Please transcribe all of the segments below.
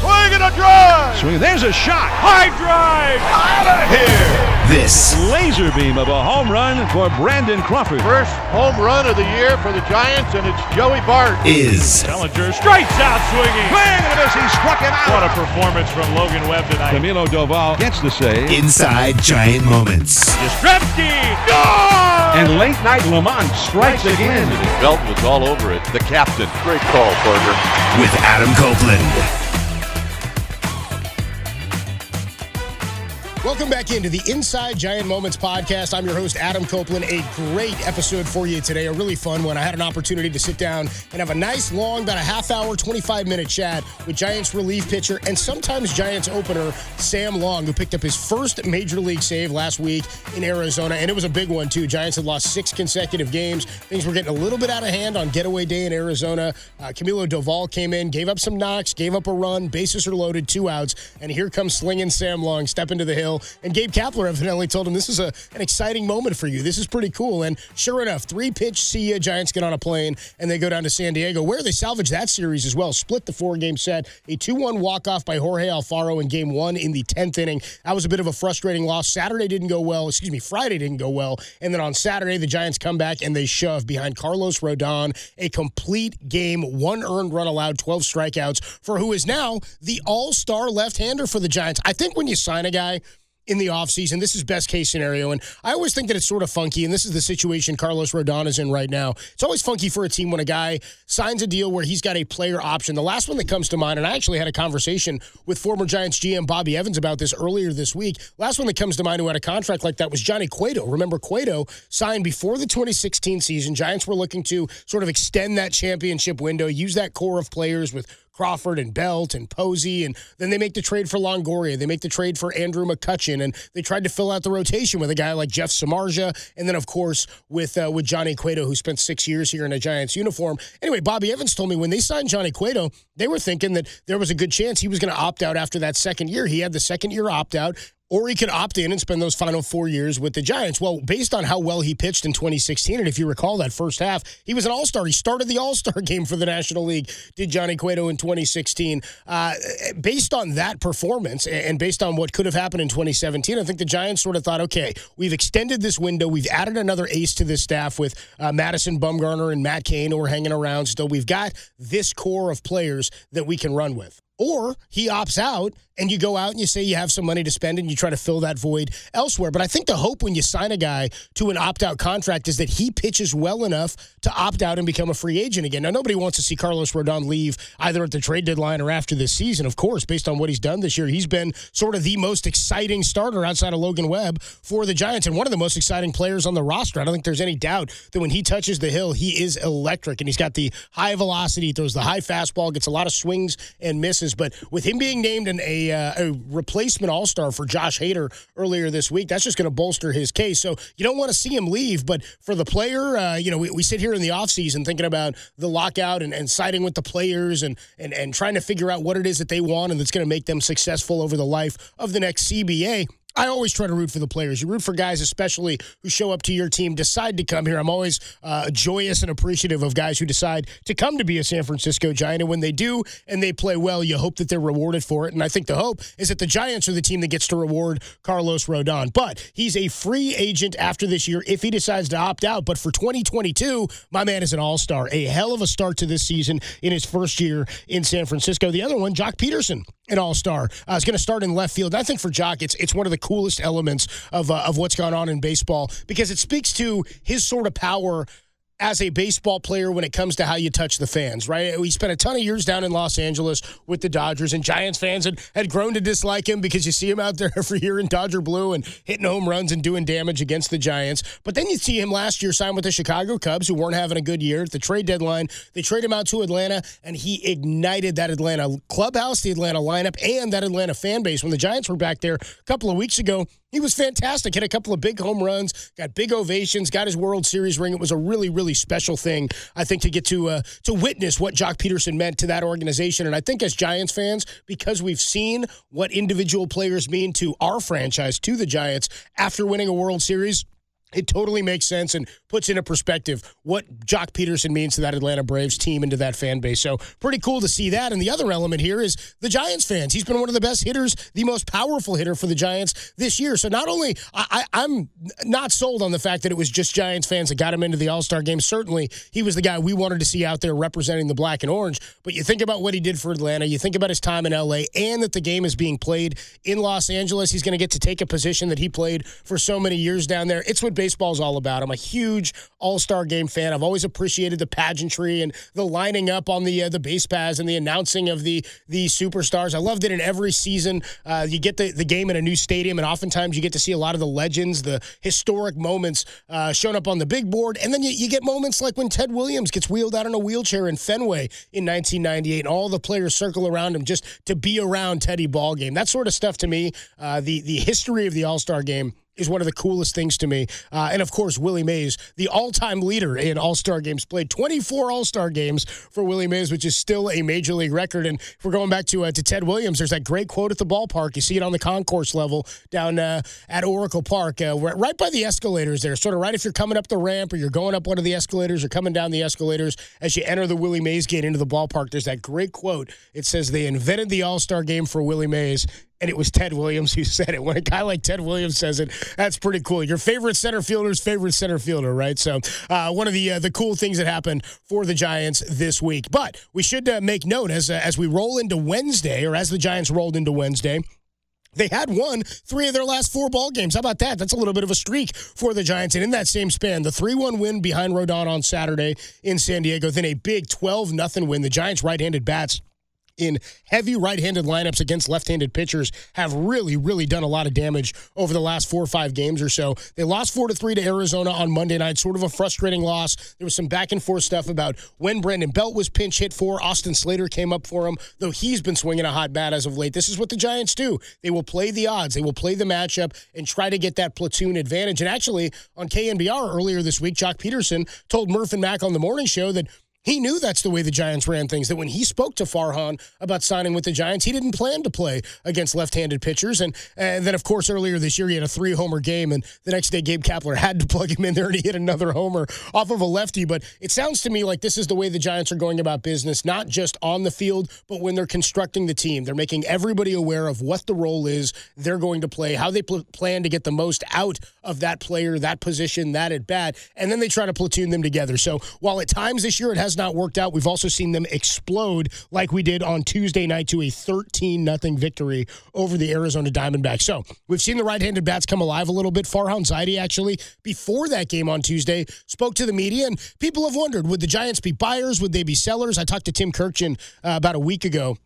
Swing and a drive! Swing. There's a shot. High drive! Out of here! This Laser beam of a home run for Brandon Crawford. First home run of the year for the Giants, and it's Joey Bart. is Bellinger strikes out swinging. Swing and a miss. He struck him out. What a performance from Logan Webb tonight. Camilo Doval gets the save. Inside Giant Moments. Yastrzemski. and late night LaMonte strikes again. Belt was all over it. The captain. Great call, Parker. with Adam Copeland. Welcome back into the Inside Giant Moments podcast. I'm your host, Adam Copeland. A great episode for you today, a really fun one. I had an opportunity to sit down and have a nice, long, about a half hour, 25 minute chat with Giants relief pitcher and sometimes Giants opener, Sam Long, who picked up his first major league save last week in Arizona. And it was a big one, too. Giants had lost six consecutive games. Things were getting a little bit out of hand on getaway day in Arizona. Uh, Camilo Doval came in, gave up some knocks, gave up a run, bases are loaded, two outs. And here comes slinging Sam Long, step into the hill. And Gabe Kapler evidently told him this is a, an exciting moment for you. This is pretty cool. And sure enough, three pitch, see. Giants get on a plane and they go down to San Diego, where they salvage that series as well. Split the four game set, a 2 1 walk off by Jorge Alfaro in game one in the 10th inning. That was a bit of a frustrating loss. Saturday didn't go well. Excuse me, Friday didn't go well. And then on Saturday, the Giants come back and they shove behind Carlos Rodon, a complete game, one earned run allowed, 12 strikeouts for who is now the all star left hander for the Giants. I think when you sign a guy, in the offseason. This is best case scenario. And I always think that it's sort of funky, and this is the situation Carlos Rodon is in right now. It's always funky for a team when a guy signs a deal where he's got a player option. The last one that comes to mind, and I actually had a conversation with former Giants GM Bobby Evans about this earlier this week. Last one that comes to mind who had a contract like that was Johnny Cueto. Remember, Cueto signed before the 2016 season. Giants were looking to sort of extend that championship window, use that core of players with Crawford and Belt and Posey, and then they make the trade for Longoria. They make the trade for Andrew McCutchen, and they tried to fill out the rotation with a guy like Jeff Samardzija, and then of course with uh, with Johnny Cueto, who spent six years here in a Giants uniform. Anyway, Bobby Evans told me when they signed Johnny Cueto, they were thinking that there was a good chance he was going to opt out after that second year. He had the second year opt out or he could opt in and spend those final four years with the Giants. Well, based on how well he pitched in 2016, and if you recall that first half, he was an All Star. He started the All Star game for the National League. Did Johnny Cueto in 2016? Uh, based on that performance and based on what could have happened in 2017, I think the Giants sort of thought, okay, we've extended this window. We've added another ace to this staff with uh, Madison Bumgarner and Matt Cain, who are hanging around still. We've got this core of players that we can run with. Or he opts out and you go out and you say you have some money to spend and you try to fill that void elsewhere. But I think the hope when you sign a guy to an opt out contract is that he pitches well enough to opt out and become a free agent again. Now, nobody wants to see Carlos Rodon leave either at the trade deadline or after this season. Of course, based on what he's done this year, he's been sort of the most exciting starter outside of Logan Webb for the Giants and one of the most exciting players on the roster. I don't think there's any doubt that when he touches the hill, he is electric and he's got the high velocity, throws the high fastball, gets a lot of swings and misses. But with him being named an, a, uh, a replacement All Star for Josh Hader earlier this week, that's just going to bolster his case. So you don't want to see him leave, but for the player, uh, you know, we, we sit here in the offseason thinking about the lockout and, and siding with the players and, and, and trying to figure out what it is that they want and that's going to make them successful over the life of the next CBA. I always try to root for the players. You root for guys, especially who show up to your team, decide to come here. I'm always uh, joyous and appreciative of guys who decide to come to be a San Francisco Giant. And when they do and they play well, you hope that they're rewarded for it. And I think the hope is that the Giants are the team that gets to reward Carlos Rodon. But he's a free agent after this year if he decides to opt out. But for 2022, my man is an all star. A hell of a start to this season in his first year in San Francisco. The other one, Joc Pederson, an all star, uh, is going to start in left field. I think for Joc, it's, it's one of the coolest elements of, uh, of what's gone on in baseball because it speaks to his sort of power as a baseball player when it comes to how you touch the fans, right? We spent a ton of years down in Los Angeles with the Dodgers, and Giants fans had, had grown to dislike him because you see him out there every year in Dodger blue and hitting home runs and doing damage against the Giants. But then you see him last year sign with the Chicago Cubs, who weren't having a good year at the trade deadline. They trade him out to Atlanta, and he ignited that Atlanta clubhouse, the Atlanta lineup, and that Atlanta fan base. When the Giants were back there a couple of weeks ago, he was fantastic. Hit a couple of big home runs, got big ovations, got his World Series ring. It was a really, really special thing, I think, to get to uh, to witness what Joc Pederson meant to that organization. And I think as Giants fans, because we've seen what individual players mean to our franchise, to the Giants, after winning a World Series, it totally makes sense and puts into perspective what Joc Pederson means to that Atlanta Braves team and to that fan base. So pretty cool to see that. And the other element here is the Giants fans. He's been one of the best hitters, the most powerful hitter for the Giants this year. So not only I, am not sold on the fact that it was just Giants fans that got him into the All Star game. Certainly he was the guy we wanted to see out there representing the black and orange. But you think about what he did for Atlanta. You think about his time in LA and that the game is being played in Los Angeles. He's going to get to take a position that he played for so many years down there. It's what baseball's all about. I'm a huge All Star Game fan. I've always appreciated the pageantry and the lining up on the uh, the base paths and the announcing of the the superstars. I loved it in every season. Uh, you get the, the game in a new stadium, and oftentimes you get to see a lot of the legends, the historic moments uh, shown up on the big board. And then you, you get moments like when Ted Williams gets wheeled out in a wheelchair in Fenway in 1998, and all the players circle around him just to be around Teddy Ball game. That sort of stuff to me, uh, the the history of the All Star game is one of the coolest things to me. Uh, and of course, Willie Mays, the all time leader in All Star games, played 24 All Star games for Willie Mays, which is still a major league record. And if we're going back to, uh, to Ted Williams, there's that great quote at the ballpark. You see it on the concourse level down uh, at Oracle Park, uh, right by the escalators there, sort of right if you're coming up the ramp or you're going up one of the escalators or coming down the escalators as you enter the Willie Mays gate into the ballpark. There's that great quote. It says, They invented the All Star game for Willie Mays and it was Ted Williams who said it. When a guy like Ted Williams says it, that's pretty cool. Your favorite center fielder's favorite center fielder, right? So, uh, one of the uh, the cool things that happened for the Giants this week. But we should uh, make note as uh, as we roll into Wednesday, or as the Giants rolled into Wednesday. They had won three of their last four ball games. How about that? That's a little bit of a streak for the Giants. And in that same span, the 3 1 win behind Rodon on Saturday in San Diego, then a big 12 0 win. The Giants right handed bats in heavy right-handed lineups against left-handed pitchers have really, really done a lot of damage over the last four or five games or so. They lost four to three to Arizona on Monday night, sort of a frustrating loss. There was some back and forth stuff about when Brandon Belt was pinch hit for. Austin Slater came up for him, though he's been swinging a hot bat as of late. This is what the Giants do. They will play the odds. They will play the matchup and try to get that platoon advantage. And actually, on KNBR earlier this week, Joc Pederson told Murph and Mac on the morning show that he knew that's the way the Giants ran things. That when he spoke to Farhan about signing with the Giants, he didn't plan to play against left-handed pitchers. And, and then, of course, earlier this year, he had a three-homer game, and the next day, Gabe Kapler had to plug him in there, and he hit another homer off of a lefty. But it sounds to me like this is the way the Giants are going about business, not just on the field, but when they're constructing the team. They're making everybody aware of what the role is they're going to play, how they pl- plan to get the most out of that player, that position, that at bat, and then they try to platoon them together. So while at times this year it has not worked out. We've also seen them explode like we did on Tuesday night to a 13 nothing victory over the Arizona Diamondbacks. So we've seen the right-handed bats come alive a little bit. Farhan Zaidi actually before that game on Tuesday spoke to the media, and people have wondered would the Giants be buyers? Would they be sellers? I talked to Tim Kurkjian uh, about a week ago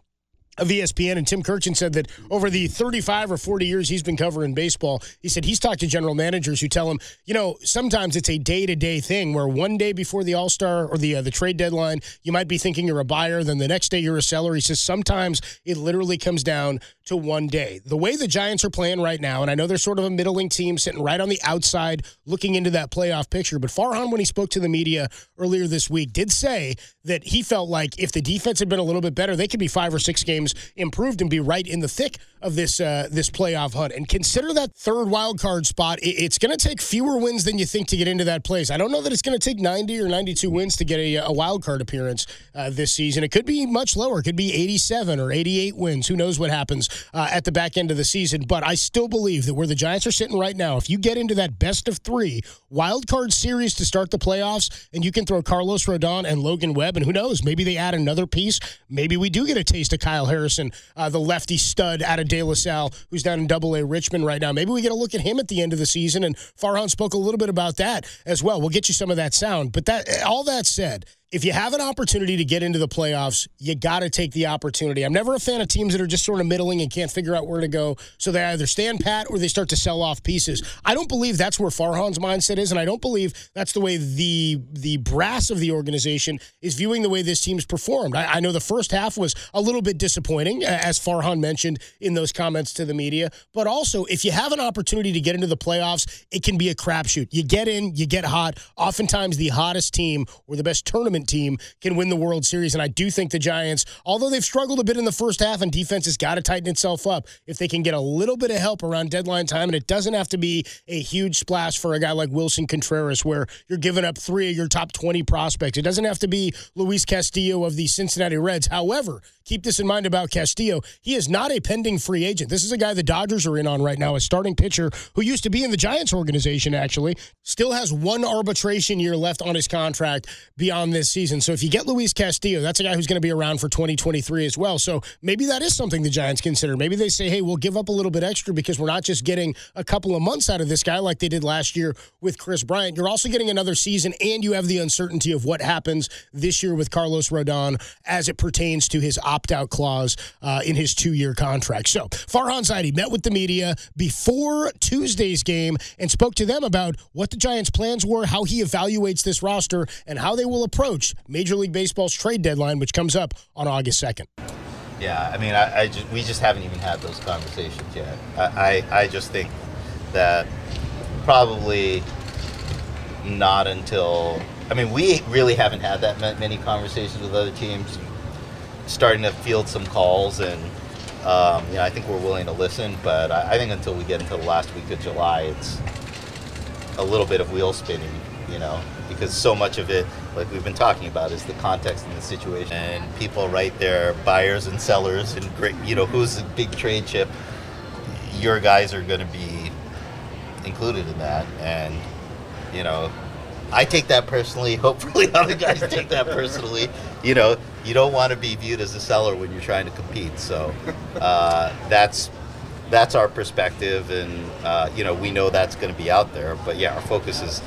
of ESPN, and Tim Kurkjian said that over the 35 or 40 years he's been covering baseball, he said he's talked to general managers who tell him, you know, sometimes it's a day to day thing where one day before the All Star or the uh, the trade deadline, you might be thinking you're a buyer, then the next day you're a seller. He says sometimes it literally comes down to one day. The way the Giants are playing right now, and I know they're sort of a middling team sitting right on the outside looking into that playoff picture, but Farhan, when he spoke to the media earlier this week, did say that he felt like if the defense had been a little bit better, they could be five or six games improved and be right in the thick of this uh, this playoff hunt. And consider that third wild card spot. It's going to take fewer wins than you think to get into that place. I don't know that it's going to take 90 or 92 wins to get a, a wild card appearance uh, this season. It could be much lower. It could be 87 or 88 wins. Who knows what happens uh, at the back end of the season? But I still believe that where the Giants are sitting right now, if you get into that best of three wild card series to start the playoffs, and you can throw Carlos Rodon and Logan Webb Webb, and who knows? Maybe they add another piece. Maybe we do get a taste of Kyle Harrison, uh, the lefty stud out of De La Salle, who's down in Double A Richmond right now. Maybe we get a look at him at the end of the season. And Farhan spoke a little bit about that as well. We'll get you some of that sound. But that all that said, if you have an opportunity to get into the playoffs, you got to take the opportunity. I'm never a fan of teams that are just sort of middling and can't figure out where to go. So they either stand pat or they start to sell off pieces. I don't believe that's where Farhan's mindset is, and I don't believe that's the way the the brass of the organization is viewing the way this team's performed. I, I know the first half was a little bit disappointing, as Farhan mentioned in those comments to the media. But also, if you have an opportunity to get into the playoffs, it can be a crapshoot. You get in, you get hot. Oftentimes, the hottest team or the best tournament team can win the World Series. And I do think the Giants, although they've struggled a bit in the first half and defense has got to tighten itself up, if they can get a little bit of help around deadline time, and it doesn't have to be a huge splash for a guy like Willson Contreras, where you're giving up three of your top 20 prospects. It doesn't have to be Luis Castillo of the Cincinnati Reds. However, keep this in mind about Castillo. He is not a pending free agent. This is a guy the Dodgers are in on right now, a starting pitcher who used to be in the Giants organization, actually. Still has one arbitration year left on his contract beyond this season. So if you get Luis Castillo, that's a guy who's going to be around for 2023 as well. So maybe that is something the Giants consider. Maybe they say, hey, we'll give up a little bit extra because we're not just getting a couple of months out of this guy like they did last year with Kris Bryant. You're also getting another season, and you have the uncertainty of what happens this year with Carlos Rodon as it pertains to his opt out clause uh, in his two year contract. So Farhan Zaidi met with the media before Tuesday's game and spoke to them about what the Giants' plans were, how he evaluates this roster, and how they will approach Major League Baseball's trade deadline, which comes up on August 2nd. Yeah, I mean, I, I just, we just haven't even had those conversations yet. I, I, I just think that probably not until I mean, we really haven't had that many conversations with other teams. Starting to field some calls, and um, you know, I think we're willing to listen. But I, I, think until we get into the last week of July, it's a little bit of wheel spinning, you know, because so much of it, like we've been talking about, is the context and the situation, and people right there, buyers and sellers, and great, you know, who's a big trade chip. Your guys are going to be included in that, and you know, I take that personally. Hopefully, other guys take that personally. You know, you don't want to be viewed as a seller when you're trying to compete. So uh, that's that's our perspective, and uh, you know, we know that's going to be out there. But yeah, our focus is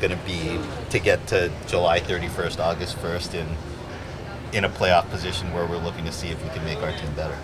going to be to get to July 31st, August 1st, in in a playoff position where we're looking to see if we can make our team better.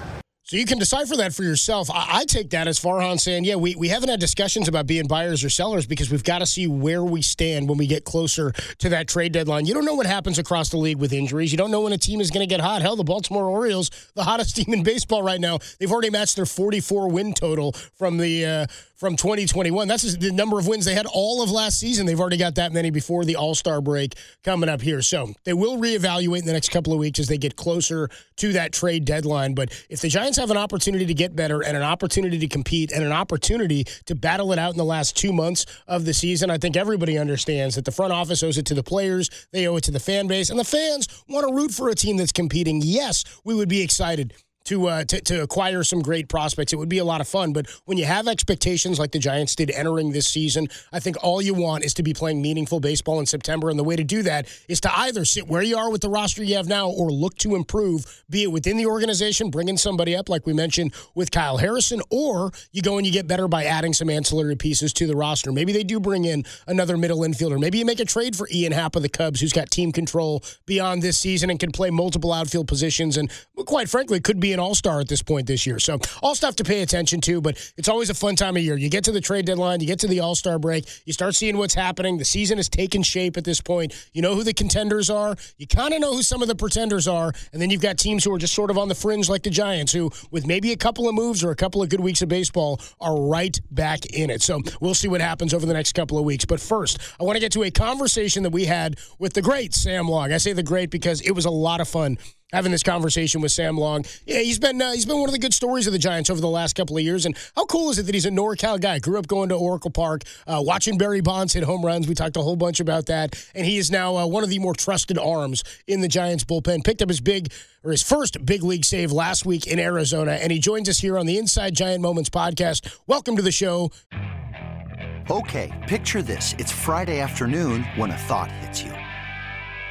So you can decipher that for yourself. I, I, take that as Farhan saying, yeah, we, we haven't had discussions about being buyers or sellers because we've got to see where we stand when we get closer to that trade deadline. You don't know what happens across the league with injuries. You don't know when a team is going to get hot. Hell, the Baltimore Orioles, the hottest team in baseball right now, they've already matched their 44 win total from the uh, from 2021. That's the number of wins they had all of last season. They've already got that many before the All Star break coming up here. So they will reevaluate in the next couple of weeks as they get closer to that trade deadline. But if the Giants have an opportunity to get better and an opportunity to compete and an opportunity to battle it out in the last two months of the season, I think everybody understands that the front office owes it to the players, they owe it to the fan base, and the fans want to root for a team that's competing. Yes, we would be excited to, uh, to to acquire some great prospects. It would be a lot of fun. But when you have expectations like the Giants did entering this season, I think all you want is to be playing meaningful baseball in September. And the way to do that is to either sit where you are with the roster you have now, or look to improve, be it within the organization, bringing somebody up like we mentioned with Kyle Harrison, or you go and you get better by adding some ancillary pieces to the roster. Maybe they do bring in another middle infielder. Maybe you make a trade for Ian Happ of the Cubs, who's got team control beyond this season and can play multiple outfield positions, and quite frankly, could be an all star at this point this year. So, all stuff to pay attention to, but it's always a fun time of year. You get to the trade deadline, you get to the all star break, you start seeing what's happening. The season has taken shape at this point. You know who the contenders are, you kind of know who some of the pretenders are, and then you've got teams who are just sort of on the fringe, like the Giants, who, with maybe a couple of moves or a couple of good weeks of baseball, are right back in it. So, we'll see what happens over the next couple of weeks. But first, I want to get to a conversation that we had with the great Sam Long. I say the great because it was a lot of fun having this conversation with Sam Long. Yeah, he's been uh, he's been one of the good stories of the Giants over the last couple of years. And how cool is it that he's a NorCal guy? Grew up going to Oracle Park, uh, watching Barry Bonds hit home runs. We talked a whole bunch about that, and he is now uh, one of the more trusted arms in the Giants bullpen. Picked up his big or his first big league save last week in Arizona, and he joins us here on the Inside Giant Moments podcast. Welcome to the show. Okay, picture this: it's Friday afternoon when a thought hits you.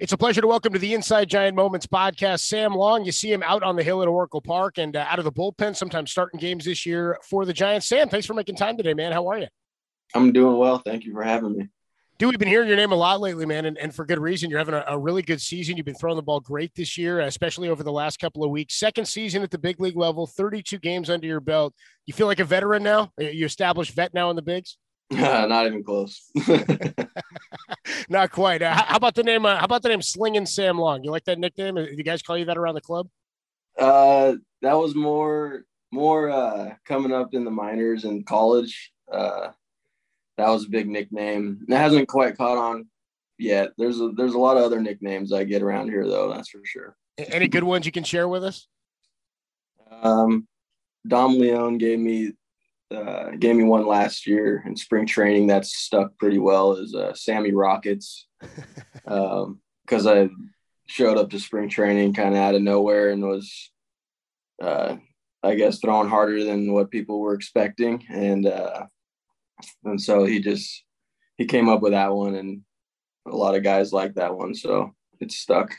It's a pleasure to welcome to the Inside Giant Moments podcast, Sam Long. You see him out on the hill at Oracle Park and uh, out of the bullpen, sometimes starting games this year for the Giants. Sam, thanks for making time today, man. How are you? I'm doing well. Thank you for having me. Dude, we've been hearing your name a lot lately, man, and, and for good reason. You're having a, a, really good season. You've been throwing the ball great this year, especially over the last couple of weeks. Second season at the big league level, 32 games under your belt. You feel like a veteran now? You established vet now in the bigs? not even close. not quite. Uh, how about the name? Uh, how about the name Slinging Sam Long? You like that nickname? Do you guys call you that around the club? Uh, that was more more uh, coming up in the minors and college. Uh, that was a big nickname. It hasn't quite caught on yet. There's a, there's a lot of other nicknames I get around here though. That's for sure. Any good ones you can share with us? Um, Dom Leone gave me uh, gave me one last year in spring training that stuck pretty well. Is uh, Sammy Rockets because um, I showed up to spring training kind of out of nowhere and was, uh, I guess, throwing harder than what people were expecting, and uh, and so he just he came up with that one, and a lot of guys like that one, so it's stuck.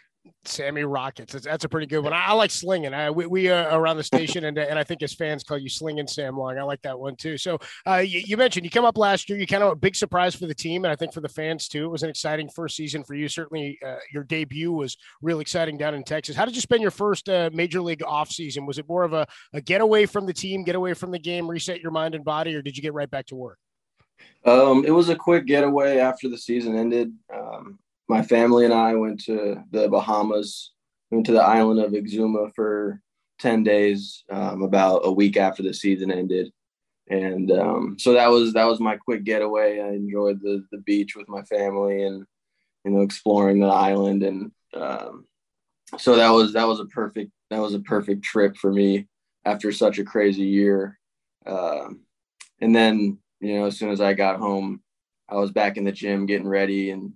Sammy Rockets. That's a pretty good one. I, like slinging. I, we, we are around the station, and and I think as fans call you slinging Sam Long. I like that one too. So uh, you, you, mentioned you come up last year. You kind of a big surprise for the team, and I think for the fans too. It was an exciting first season for you. Certainly, uh, your debut was real exciting down in Texas. How did you spend your first uh, major league off season? Was it more of a, a getaway from the team, get away from the game, reset your mind and body, or did you get right back to work? Um, it was a quick getaway after the season ended. Um, my family and I went to the Bahamas, went to the island of Exuma for 10 days, um, about a week after the season ended. And um, so that was that was my quick getaway. I enjoyed the the beach with my family and you know exploring the island and um, so that was that was a perfect that was a perfect trip for me after such a crazy year. Um, and then you know, as soon as I got home, I was back in the gym getting ready and,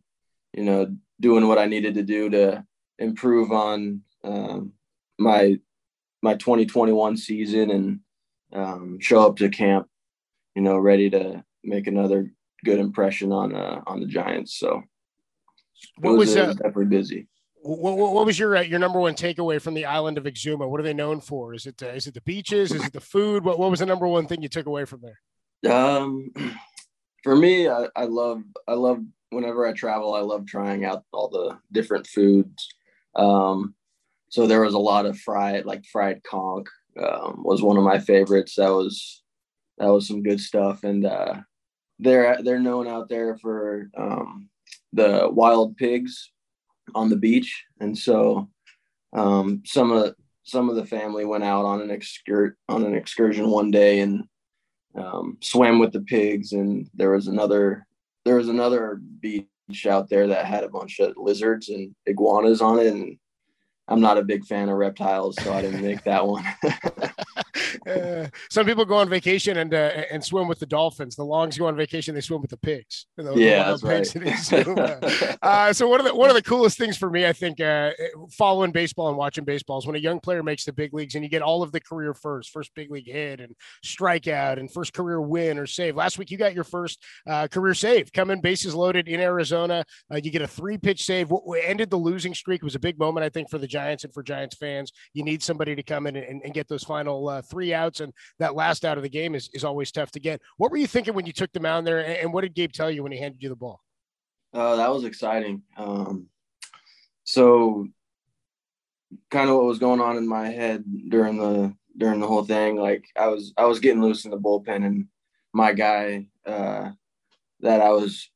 you know, doing what I needed to do to improve on um, my my 2021 season and um, show up to camp, you know, ready to make another good impression on uh, on the Giants. So what was, was uh, definitely busy. What, what, was your uh, your number one takeaway from the island of Exuma? What are they known for? Is it uh, is it the beaches? Is it the food? What what was the number one thing you took away from there? Um, for me, I, I love I love whenever I travel, I love trying out all the different foods. Um, so there was a lot of fried, like fried conch um, was one of my favorites. That was that was some good stuff, and uh, they're they're known out there for um, the wild pigs on the beach, and so um, some of some of the family went out on an excur on an excursion one day and um, swam with the pigs, and there was another there was another beach out there that had a bunch of lizards and iguanas on it, and I'm not a big fan of reptiles, so I didn't make that one. uh, some people go on vacation and uh, and swim with the dolphins. The longs go on vacation; they swim with the pigs. The, yeah, the that's right. uh, so one of the one of the coolest things for me, I think, uh, following baseball and watching baseball is when a young player makes the big leagues and you get all of the career first, first big league hit and strikeout and first career win or save. Last week you got your first uh, career save, coming bases loaded in Arizona. Uh, you get a three pitch save. What ended the losing streak it was a big moment, I think, for the Giants and for Giants fans. You need somebody to come in and, and get those final uh, three outs, and that last out of the game is, is always tough to get. What were you thinking when you took the mound there, and, and what did Gabe tell you when he handed you the ball? Uh, that was exciting. Um, so, kind of what was going on in my head during the during the whole thing, like I was I was getting loose in the bullpen, and my guy uh, that I was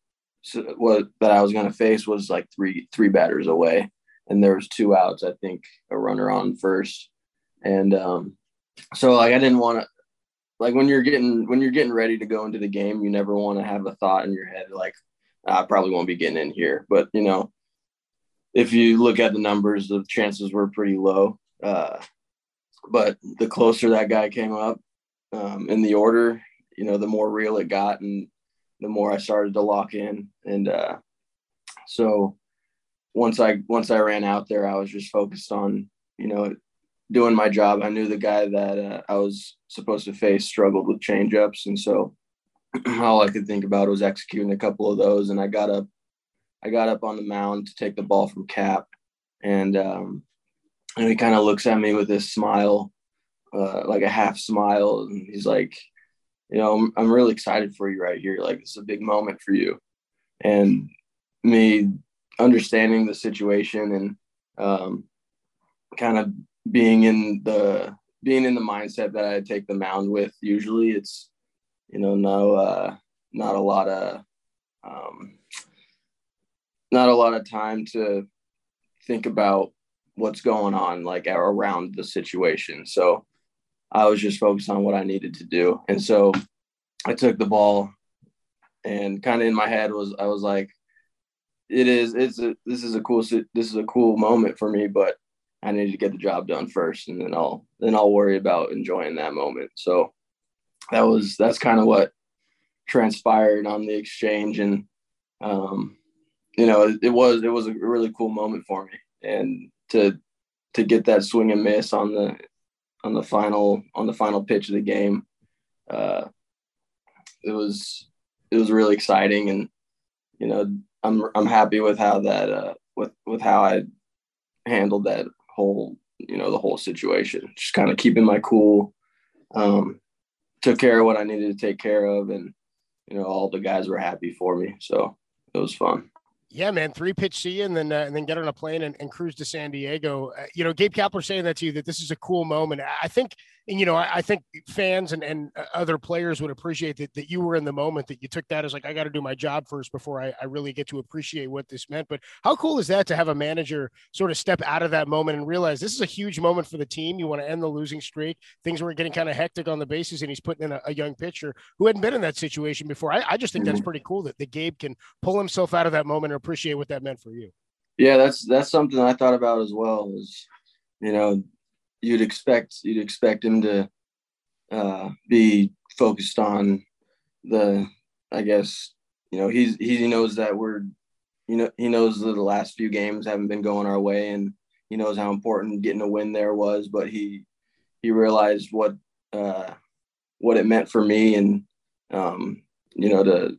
what that I was going to face was like three three batters away, and there was two outs. I think a runner on first, and um, so like I didn't want to like when you're getting when you're getting ready to go into the game, you never want to have a thought in your head like I probably won't be getting in here. But you know, if you look at the numbers, the chances were pretty low. Uh, but the closer that guy came up um, in the order, you know, the more real it got, and the more I started to lock in. And uh, so once I once I ran out there, I was just focused on you know doing my job. I knew the guy that uh, I was supposed to face struggled with changeups, and so all I could think about was executing a couple of those. And I got up, I got up on the mound to take the ball from Cap, and um, and he kind of looks at me with this smile, uh, like a half smile, and he's like, you know, I'm, I'm really excited for you right here. Like it's a big moment for you, and me understanding the situation and um, kind of being in the being in the mindset that I take the mound with. Usually, it's you know no uh, not a lot of um, not a lot of time to think about what's going on like around the situation. So I was just focused on what I needed to do, and so I took the ball and kind of in my head was I was like it is it's a this is a cool this is a cool moment for me but i need to get the job done first and then i'll then i'll worry about enjoying that moment. So that was that's kind of what transpired on the exchange and um you know it, it was it was a really cool moment for me. And to to get that swing and miss on the on the final on the final pitch of the game uh it was it was really exciting. And you know I'm I'm happy with how that uh with with how I handled that whole you know the whole situation. Just kind of keeping my cool. Um, took care of what I needed to take care of, and you know all the guys were happy for me, so it was fun. Yeah, man, three pitch see and then uh, and then get on a plane and, and cruise to San Diego. Uh, you know, Gabe Kapler saying that to you that this is a cool moment. I think and you know, I, I, think fans and, and uh, other players would appreciate that, that you were in the moment, that you took that as like, I got to do my job first before I, I, really get to appreciate what this meant. But how cool is that to have a manager sort of step out of that moment and realize this is a huge moment for the team. You want to end the losing streak. Things were getting kind of hectic on the bases, and he's putting in a, a young pitcher who hadn't been in that situation before. I, I just think that's mm-hmm. pretty cool that the Gabe can pull himself out of that moment and appreciate what that meant for you. Yeah, that's that's something I thought about as well. Is you know you'd expect you'd expect him to uh, be focused on the I guess you know he's he knows that we're you know he knows that the last few games haven't been going our way and he knows how important getting a win there was but he he realized what uh, what it meant for me and um, you know to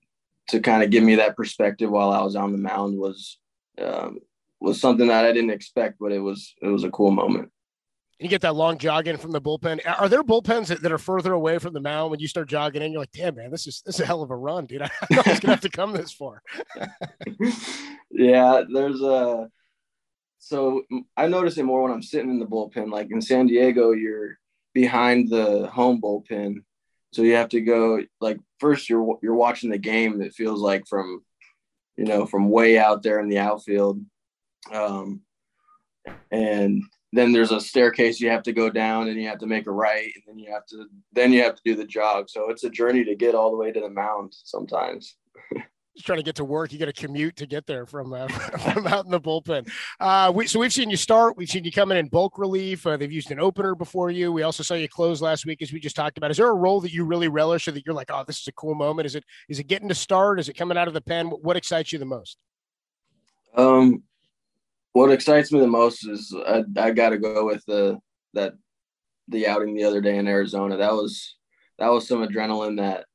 to kind of give me that perspective while I was on the mound was um, was something that I didn't expect but it was it was a cool moment and you get that long jog in from the bullpen. Are there bullpens that, that, are further away from the mound when you start jogging in? You're like, damn, man, this is this is a hell of a run, dude. I know it's gonna have to come this far. yeah, there's a. So I notice it more when I'm sitting in the bullpen. Like in San Diego, you're behind the home bullpen, so you have to go. Like first, you're you're watching the game. It feels like from, you know, from way out there in the outfield, um, and then there's a staircase you have to go down and you have to make a right and then you have to then you have to do the jog. So it's a journey to get all the way to the mound sometimes. Just trying to get to work. You got to commute to get there from uh, from out in the bullpen. Uh, we, so we've seen you start. We've seen you come in in bulk relief. Uh, they've used an opener before you. We also saw you close last week as we just talked about. Is there a role that you really relish or that you're like oh this is a cool moment is it is it getting to start? Is it coming out of the pen? What excites you the most? Um what excites me the most is I, I got to go with the that the outing the other day in Arizona. That was that was some adrenaline that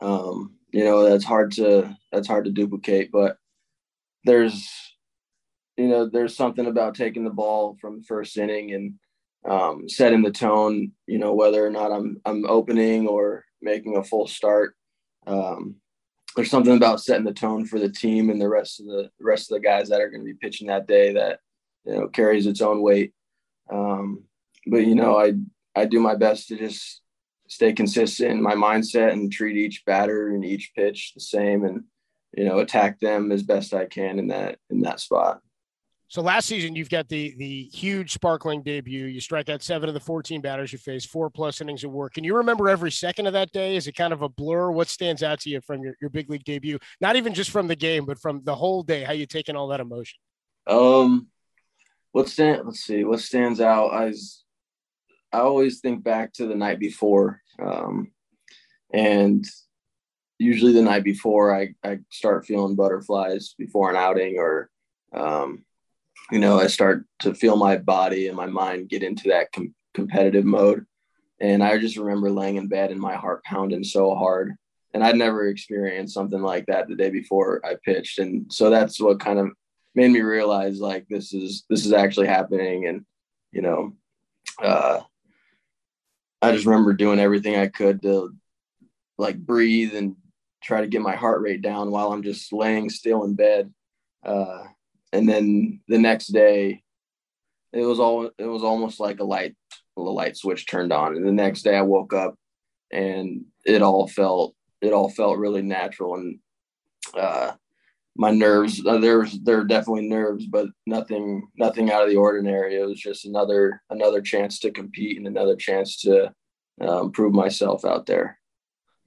um, you know that's hard to that's hard to duplicate. But there's you know there's something about taking the ball from the first inning and um, setting the tone. You know whether or not I'm I'm opening or making a full start. Um, there's something about setting the tone for the team and the rest of the, rest of the guys that are going to be pitching that day that you know carries its own weight. Um, but you know, I I do my best to just stay consistent in my mindset and treat each batter and each pitch the same, and you know, attack them as best I can in that in that spot. So last season, you've got the the huge sparkling debut. You strike out seven of the 14 batters you face, four plus innings of work. Can you remember every second of that day? Is it kind of a blur? What stands out to you from your, your big league debut? Not even just from the game, but from the whole day, how you taking all that emotion? Um, what stand? Let's see. What stands out? I I always think back to the night before, um, and usually the night before I, I start feeling butterflies before an outing or um, you know i start to feel my body and my mind get into that com- competitive mode. And i just remember laying in bed and my heart pounding so hard. And i'd never experienced something like that the day before i pitched. And so that's what kind of made me realize like this is this is actually happening. And you know uh i just remember doing everything i could to like breathe and try to get my heart rate down while i'm just laying still in bed. Uh and then the next day it was all it was almost like a light the light switch turned on. And the next day i woke up and it all felt it all felt really natural. And uh my nerves uh, there's there are definitely nerves but nothing nothing out of the ordinary. It was just another another chance to compete and another chance to um, prove myself out there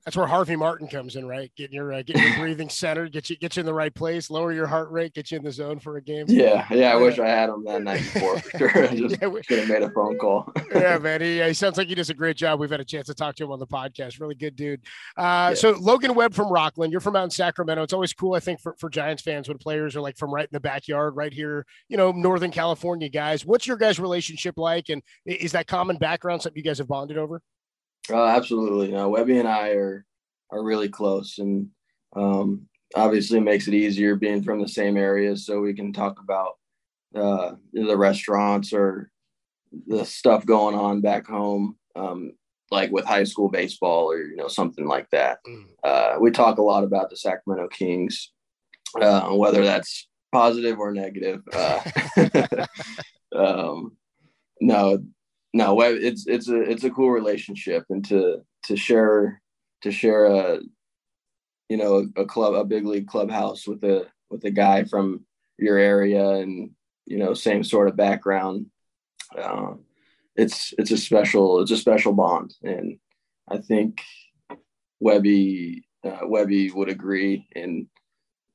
that's where Harvey Martin comes in, right? Getting your uh, getting your breathing centered, get you get you in the right place, lower your heart rate, get you in the zone for a game. Yeah, yeah. I wish I had him that night before for sure. I just yeah, should have made a phone call. yeah, man. He, he, sounds like he does a great job. We've had a chance to talk to him on the podcast. Really good dude. Uh, yeah. So Logan Webb from Rocklin, you're from out in Sacramento. It's always cool, I think, for, for Giants fans when players are like from right in the backyard, right here, you know, Northern California guys. What's your guys' relationship like, and is that common background something you guys have bonded over? Uh, absolutely. No, Webby and I are are really close and um, obviously makes it easier being from the same area so we can talk about uh, the restaurants or the stuff going on back home um, like with high school baseball or you know something like that mm. uh, we talk a lot about the sacramento kings uh, whether that's positive or negative uh, um, no no it's it's a it's a cool relationship and to to share to share a you know a, club a big league clubhouse with a with a guy from your area and you know same sort of background. Uh, it's it's a special it's a special bond and i think webby uh, webby would agree and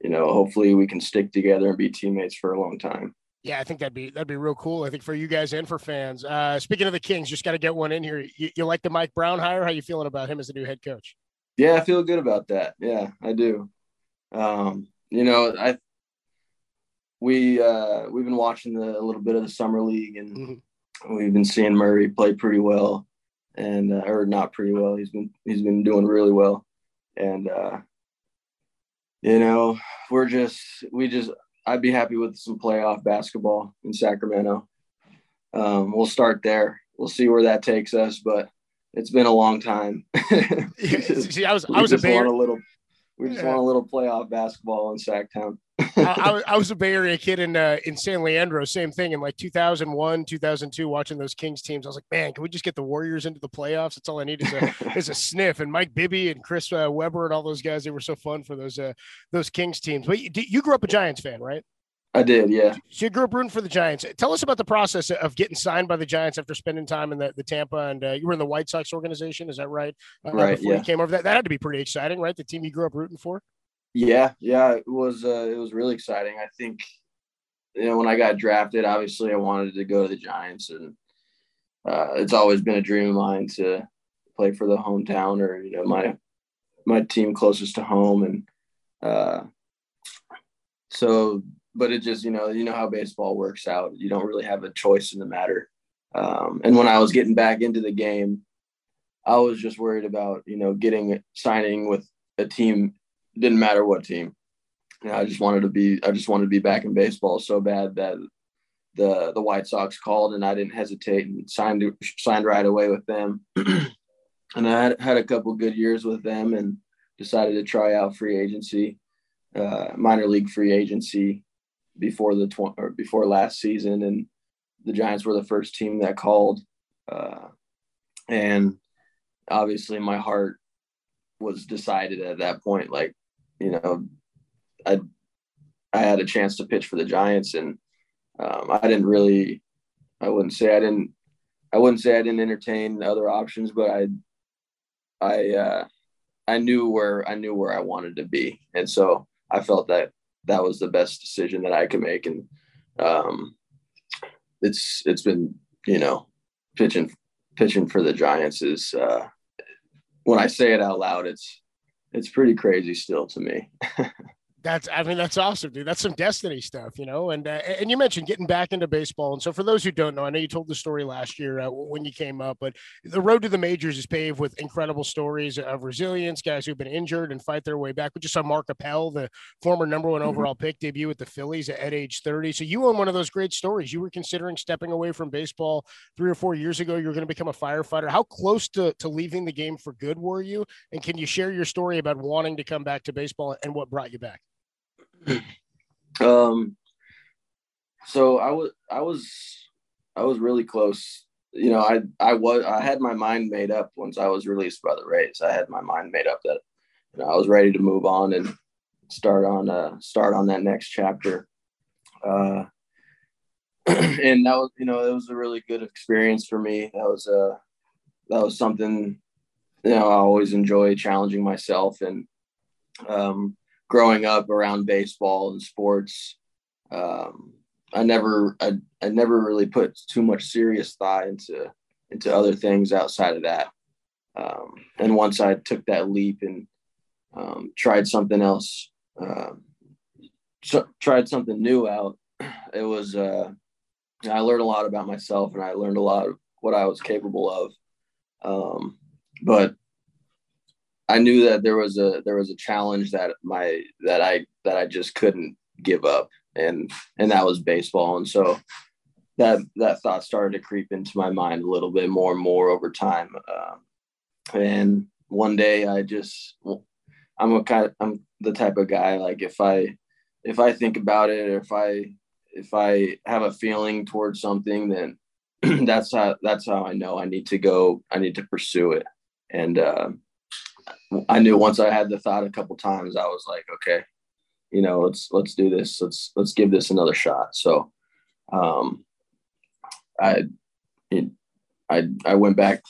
you know hopefully we can stick together and be teammates for a long time yeah, I think that'd be that'd be real cool. I think for you guys and for fans. Uh, speaking of the Kings, just got to get one in here. You, you, like the Mike Brown hire? How you feeling about him as the new head coach? Yeah, I feel good about that. Yeah, I do. Um, you know, I we uh, we've been watching the, a little bit of the summer league, and mm-hmm. we've been seeing Murray play pretty well, and uh, or not pretty well. He's been he's been doing really well, and uh, you know, we're just we just I'd be happy with some playoff basketball in Sacramento. Um, we'll start there. We'll see where that takes us, but it's been a long time. see, I was I was a Bear. A little, we just yeah. want a little playoff basketball in Sactown. I, I, was a Bay Area kid in uh, in San Leandro. Same thing in like 2001, 2002, watching those Kings teams. I was like, man, can we just get the Warriors into the playoffs? That's all I need is a is a sniff. And Mike Bibby and Chris uh, Webber and all those guys, they were so fun for those uh, those Kings teams. But you, you grew up a Giants fan, right? I did, yeah. So you grew up rooting for the Giants. Tell us about the process of getting signed by the Giants after spending time in the, the Tampa and uh, you were in the White Sox organization. Is that right? Uh, right. Before yeah. you came over, that that had to be pretty exciting, right? The team you grew up rooting for. Yeah, yeah, it was uh, it was really exciting. I think you know when I got drafted, obviously I wanted to go to the Giants, and uh, it's always been a dream of mine to play for the hometown or you know my my team closest to home, and uh, so. But it just you know you know how baseball works out. You don't really have a choice in the matter. Um, and when I was getting back into the game, I was just worried about you know getting signing with a team didn't matter what team. You know, I just wanted to be I just wanted to be back in baseball so bad that the the White Sox called and I didn't hesitate and signed signed right away with them. and I had had a couple good years with them and decided to try out free agency, uh, minor league free agency before the tw- or before last season and the Giants were the first team that called uh, and obviously my heart was decided at that point like you know, I I had a chance to pitch for the Giants, and um, I didn't really, I wouldn't say I didn't, I wouldn't say I didn't entertain other options, but I, I, uh, I knew where I knew where I wanted to be, and so I felt that that was the best decision that I could make, and um, it's it's been you know pitching pitching for the Giants is uh, when I say it out loud, it's it's pretty crazy still to me. That's, I mean, that's awesome, dude. That's some destiny stuff, you know. And uh, and you mentioned getting back into baseball, and so for those who don't know, I know you told the story last year uh, when you came up, but the road to the majors is paved with incredible stories of resilience, guys who've been injured and fight their way back. We just saw Mark Appel, the former number one mm-hmm. overall pick, debut with the Phillies at, at age 30. So you own one of those great stories. You were considering stepping away from baseball three or four years ago. You were going to become a firefighter. How close to to leaving the game for good were you? And can you share your story about wanting to come back to baseball and what brought you back? um, so I was, I was, I was really close. You know, I, I was, I had my mind made up once I was released by the Rays. I had my mind made up that you know, I was ready to move on and start on, uh, start on that next chapter. Uh, and that was, you know, it was a really good experience for me. That was, uh, that was something, you know, I always enjoy challenging myself and, um, growing up around baseball and sports, um, I never I, I never really put too much serious thought into into other things outside of that. Um, and once I took that leap and um, tried something else, uh, tried something new out, it was uh, I learned a lot about myself and I learned a lot of what I was capable of. Um, but I knew that there was a there was a challenge that my that I that I just couldn't give up. And and that was baseball. And so that that thought started to creep into my mind a little bit more and more over time. Uh, and one day I just I'm a kind I'm the type of guy like if I if I think about it or if I if I have a feeling towards something then that's how that's how I know I need to go I need to pursue it. And uh, I knew once I had the thought a couple times, I was like, okay, you know, let's let's do this. Let's let's give this another shot. So, um, I, it, I I went back.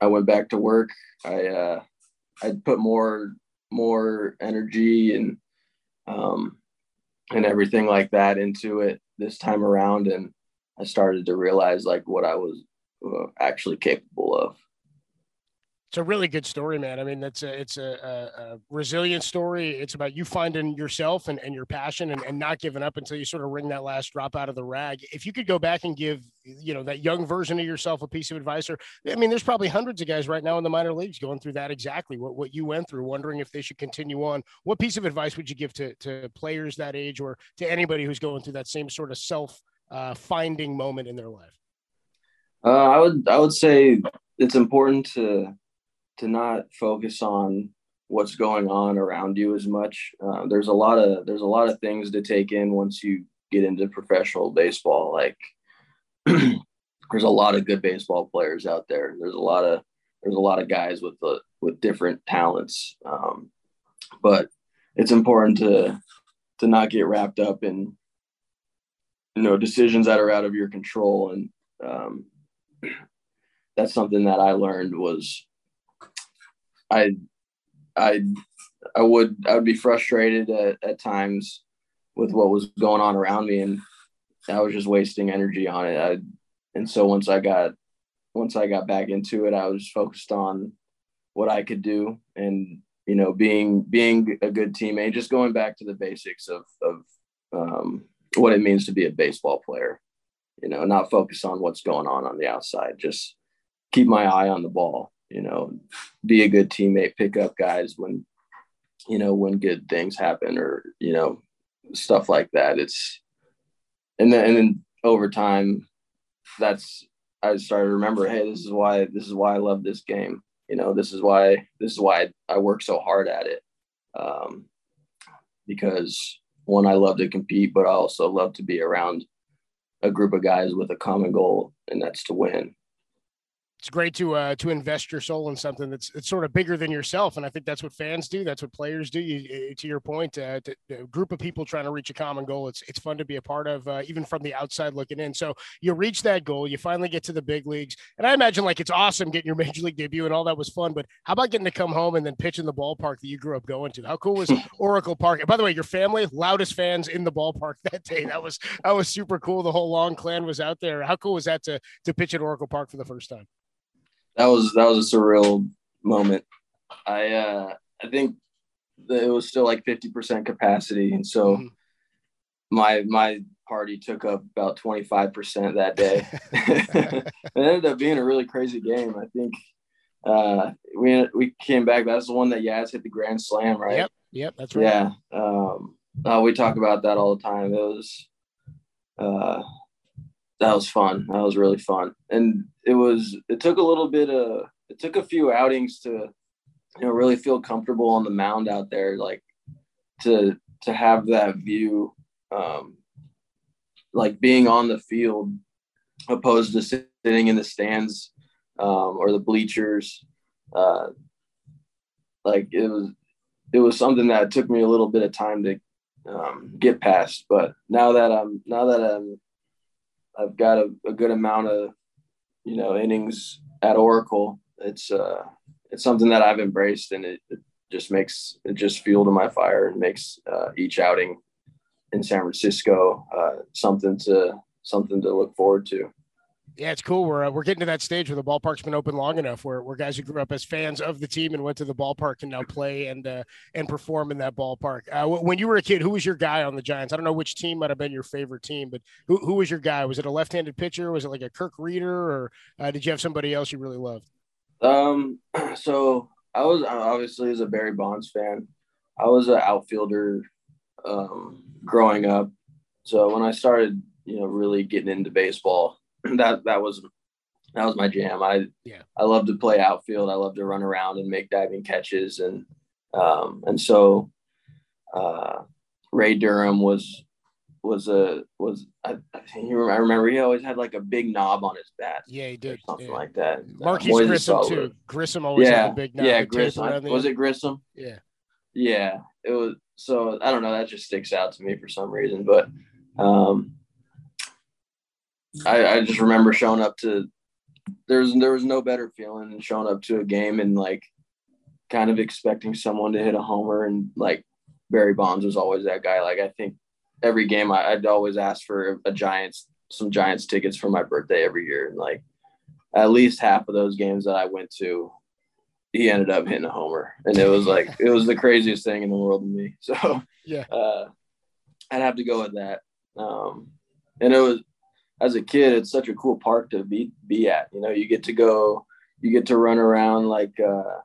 I went back to work. I uh, I put more more energy and um, and everything like that into it this time around, and I started to realize like what I was uh, actually capable of it's a really good story, man. I mean, that's a, it's a, a, a resilient story. It's about you finding yourself and, and your passion and, and not giving up until you sort of wring that last drop out of the rag. If you could go back and give, you know, that young version of yourself a piece of advice, or I mean, there's probably hundreds of guys right now in the minor leagues going through that exactly what, what you went through, wondering if they should continue on. What piece of advice would you give to, to players that age or to anybody who's going through that same sort of self uh, finding moment in their life? Uh, I would, I would say it's important to, to not focus on what's going on around you as much. Uh, there's a lot of there's a lot of things to take in once you get into professional baseball. Like there's a lot of good baseball players out there. There's a lot of there's a lot of guys with the with different talents. Um, but it's important to to not get wrapped up in you know decisions that are out of your control and um, that's something that I learned was I, I, I would I would be frustrated at, at times with what was going on around me, and I was just wasting energy on it. I, and so once I got once I got back into it, I was focused on what I could do, and you know, being being a good teammate, just going back to the basics of of um, what it means to be a baseball player. You know, not focus on what's going on on the outside. Just keep my eye on the ball you know, be a good teammate, pick up guys when, you know, when good things happen or, you know, stuff like that. It's, and then, and then over time, that's, I started to remember, hey, this is why, this is why I love this game. You know, this is why, this is why I work so hard at it. Um, because one, I love to compete, but I also love to be around a group of guys with a common goal, and that's to win it's great to uh, to invest your soul in something that's it's sort of bigger than yourself, and I think that's what fans do. That's what players do. You, to your point, uh, to, to a group of people trying to reach a common goal. It's it's fun to be a part of, uh, even from the outside looking in. So you reach that goal, you finally get to the big leagues, and I imagine like it's awesome getting your major league debut and all that was fun. But how about getting to come home and then pitch in the ballpark that you grew up going to? How cool was Oracle Park? And by the way, your family loudest fans in the ballpark that day. That was that was super cool. The whole long clan was out there. How cool was that to to pitch at Oracle Park for the first time? That was that was a surreal moment. I uh, I think that it was still like fifty percent capacity, and so mm-hmm. my my party took up about twenty five percent that day. it ended up being a really crazy game. I think uh, we we came back. That's the one that Yaz hit the grand slam, right? Yep, yep, that's right. Yeah, um, uh, we talk about that all the time. It was uh, that was fun. That was really fun, and it was. It took a little bit of. It took a few outings to, you know, really feel comfortable on the mound out there, like to to have that view, um, like being on the field, opposed to sitting in the stands um, or the bleachers. Uh, like it was, it was something that took me a little bit of time to um, get past. But now that I'm now that I'm I've got a, a good amount of you know innings at Oracle. It's uh it's something that I've embraced, and it, it just makes it just fuel to my fire and makes uh, each outing in San Francisco uh, something to something to look forward to. Yeah, it's cool. We're uh, we're getting to that stage where the ballpark's been open long enough, where where guys who grew up as fans of the team and went to the ballpark can now play and uh, and perform in that ballpark. Uh, when you were a kid, who was your guy on the Giants? I don't know which team might have been your favorite team, but who who was your guy? Was it a left-handed pitcher? Was it like a Kirk Rueter, or uh, did you have somebody else you really loved? Um, so I was obviously as a Barry Bonds fan. I was an outfielder um, growing up. So when I started, you know, really getting into baseball that that was that was my jam. I yeah I love to play outfield. I love to run around and make diving catches and um, and so uh, Ray Durham was was a was I, I, I remember he always had like a big knob on his bat. Yeah, he did something yeah. like that. Marquis Grissom too. Grissom always yeah, had a big knob. Yeah, Grissom. Was it Grissom? Yeah. Yeah, it was. So I don't know. That just sticks out to me for some reason, but um, I, I just remember showing up to there's there was no better feeling than showing up to a game and like kind of expecting someone to hit a homer and like Barry Bonds was always that guy. Like I think every game I, would always ask for a Giants some Giants tickets for my birthday every year and like at least half of those games that I went to he ended up hitting a homer and it was like it was the craziest thing in the world to me. So yeah, uh, I'd have to go with that. Um, and it was as a kid, it's such a cool park to be be at. You know, you get to go, you get to run around like uh,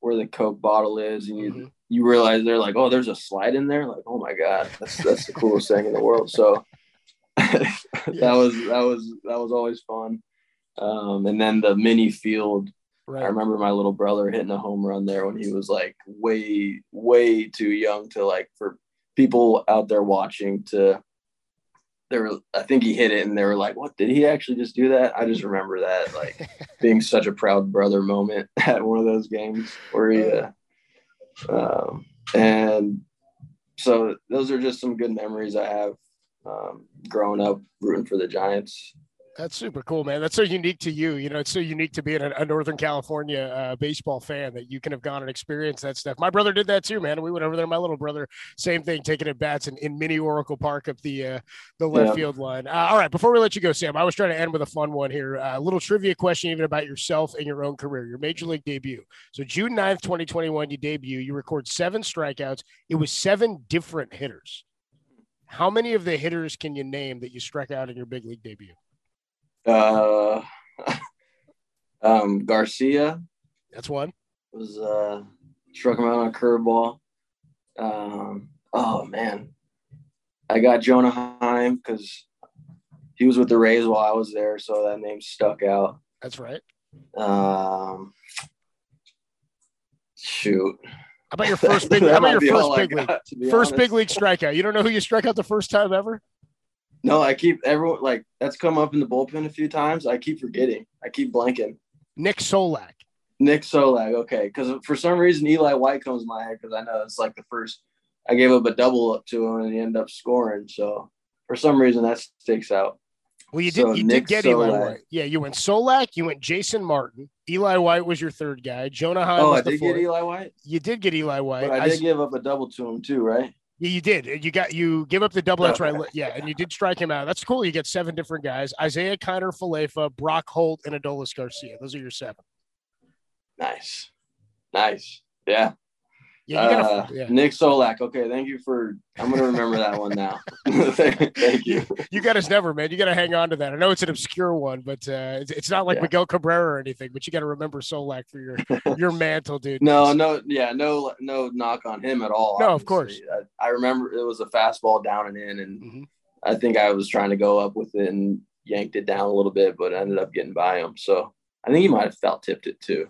where the Coke bottle is, and you mm-hmm. you realize they're like, oh, there's a slide in there. Like, oh my god, that's that's the coolest thing in the world. So that was that was that was always fun. Um, and then the mini field. Right. I remember my little brother hitting a home run there when he was like way way too young to like for people out there watching to they were I think he hit it and they were like, What did he actually just do that? I just remember that like being such a proud brother moment at one of those games where he uh, um, and so those are just some good memories I have um, growing up rooting for the Giants. That's super cool, man. That's so unique to you. You know, it's so unique to being a, a Northern California uh, baseball fan that you can have gone and experienced that stuff. My brother did that too, man. We went over there. My little brother, same thing, taking at bats in, in mini Oracle Park up the uh, the left yeah. field line. Uh, all right, before we let you go, Sam, I was trying to end with a fun one here. Uh, a little trivia question, even about yourself and your own career, your major league debut. So June 9th, 2021, you debut. You record seven strikeouts. It was seven different hitters. How many of the hitters can you name that you struck out in your big league debut? Uh, um, Garcia. That's one. Was uh, struck him out on a curveball. Um, oh man, I got Jonah Heim because he was with the Rays while I was there, so that name stuck out. That's right. Um, shoot. How about your first big? how about your first big league? First honest. big league strikeout. You don't know who you strike out the first time ever? No, I keep everyone like that's come up in the bullpen a few times. I keep forgetting. I keep blanking. Nick Solak. Nick Solak. Okay, because for some reason Eli White comes to my head because I know it's like the first. I gave up a double up to him and he ended up scoring. So for some reason that sticks out. Well, you did. So you Nick did get Solak. Eli White. Yeah, you went Solak. You went Jason Martin. Eli White was your third guy. Jonah Heim. Oh, I did fourth. get Eli White. You did get Eli White. But I did I, give up a double to him too, right? Yeah, you did. You got you give up the double. Oh. That's right. Yeah, and you did strike him out. That's cool. You get seven different guys: Isiah Kiner-Falefa, Brock Holt, and Adolis Garcia. Those are your seven. Nice, nice. Yeah. Yeah, Uh, yeah. Nick Solak. Okay, thank you for. I'm gonna remember that one now. thank, thank you. You got us never, man. You got to hang on to that. I know it's an obscure one, but uh, it's, it's not like Yeah. Miguel Cabrera or anything. But you got to remember Solak for your your mantle, dude. No, no, yeah, no, no knock on him at all. No, of course. I, I remember it was a fastball down and in, and Mhm. I think I was trying to go up with it and yanked it down a little bit, but I ended up getting by him. So I think he might have felt tipped it too.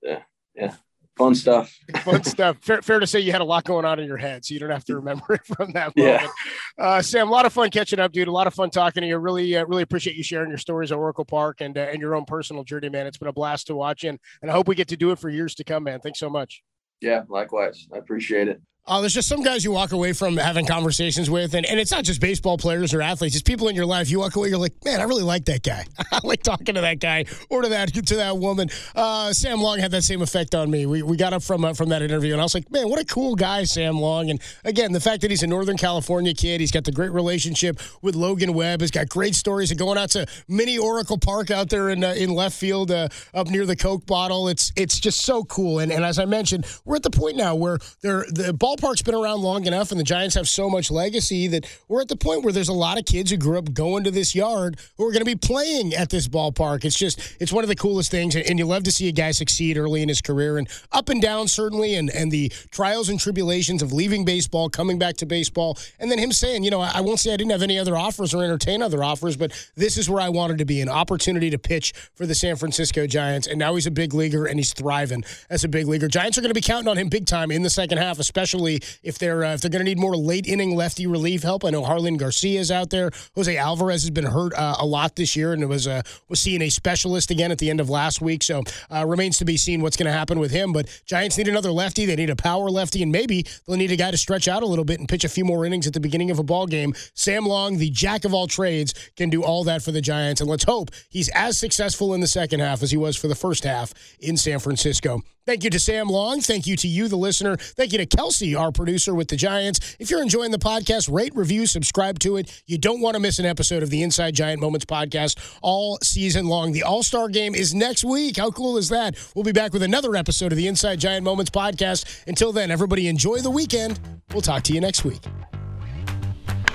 Yeah, yeah, fun stuff. fun stuff. Fair, fair to say you had a lot going on in your head, so you don't have to remember it from that Yeah. moment. Uh, Sam, a lot of fun catching up, dude. A lot of fun talking to you. Really, uh, really appreciate you sharing your stories at Oracle Park and uh, and your own personal journey, man. It's been a blast to watch, and and I hope we get to do it for years to come, man. Thanks so much. Yeah, likewise. I appreciate it. Uh, there's just some guys you walk away from having conversations with, and, and it's not just baseball players or athletes. It's people in your life. You walk away, you're like, man, I really like that guy. I like talking to that guy or to that to that woman. Uh, Sam Long had that same effect on me. We, we got up from uh, from that interview, and I was like, man, what a cool guy, Sam Long. And again, the fact that he's a Northern California kid, he's got the great relationship with Logan Webb. He's got great stories of going out to mini Oracle Park out there in uh, in left field uh, up near the Coke bottle. It's it's just so cool. And and as I mentioned, we're at the point now where there the ballpark's been around long enough, and the Giants have so much legacy that we're at the point where there's a lot of kids who grew up going to this yard who are going to be playing at this ballpark. It's just it's one of the coolest things, and you love to see a guy succeed early in his career and up and down certainly, and and the trials and tribulations of leaving baseball, coming back to baseball, and then him saying, you know, I, I won't say I didn't have any other offers or entertain other offers, but this is where I wanted to be an opportunity to pitch for the San Francisco Giants, and now he's a big leaguer and he's thriving as a big leaguer. Giants are going to be counting on him big time in the second half, especially if they're uh, if they're going to need more late inning lefty relief help. I know Jarlin Garcia is out there. Jose Alvarez has been hurt uh, a lot this year, and it was uh, was seeing a specialist again at the end of last week. So uh, remains to be seen what's going to happen with him. But Giants need another lefty. They need a power lefty, and maybe they'll need a guy to stretch out a little bit and pitch a few more innings at the beginning of a ball game. Sam Long, the jack of all trades, can do all that for the Giants, and let's hope he's as successful in the second half as he was for the first half in San Francisco. Thank you to Sam Long. Thank you to you, the listener. Thank you to Kelsey, our producer with the Giants. If you're enjoying the podcast, rate, review, subscribe to it. You don't want to miss an episode of the Inside Giant Moments podcast all season long. The All Star game is next week. How cool is that? We'll be back with another episode of the Inside Giant Moments podcast. Until then, everybody enjoy the weekend. We'll talk to you next week.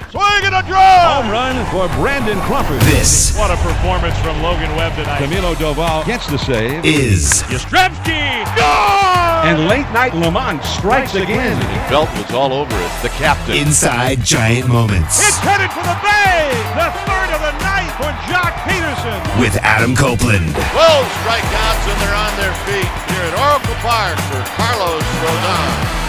Swing and a drive. Home run for Brandon Crawford. This What a performance from Logan Webb tonight. Camilo Doval gets the save. is Yastrzemski. Gone! And late night LaMonte strikes again. Belt was all over it. The captain. Inside Giant Moments It's headed for the bay. The third of the night for Joc Pederson. with Adam Copeland. 12 strikeouts and they're on their feet here at Oracle Park for Carlos Rodon.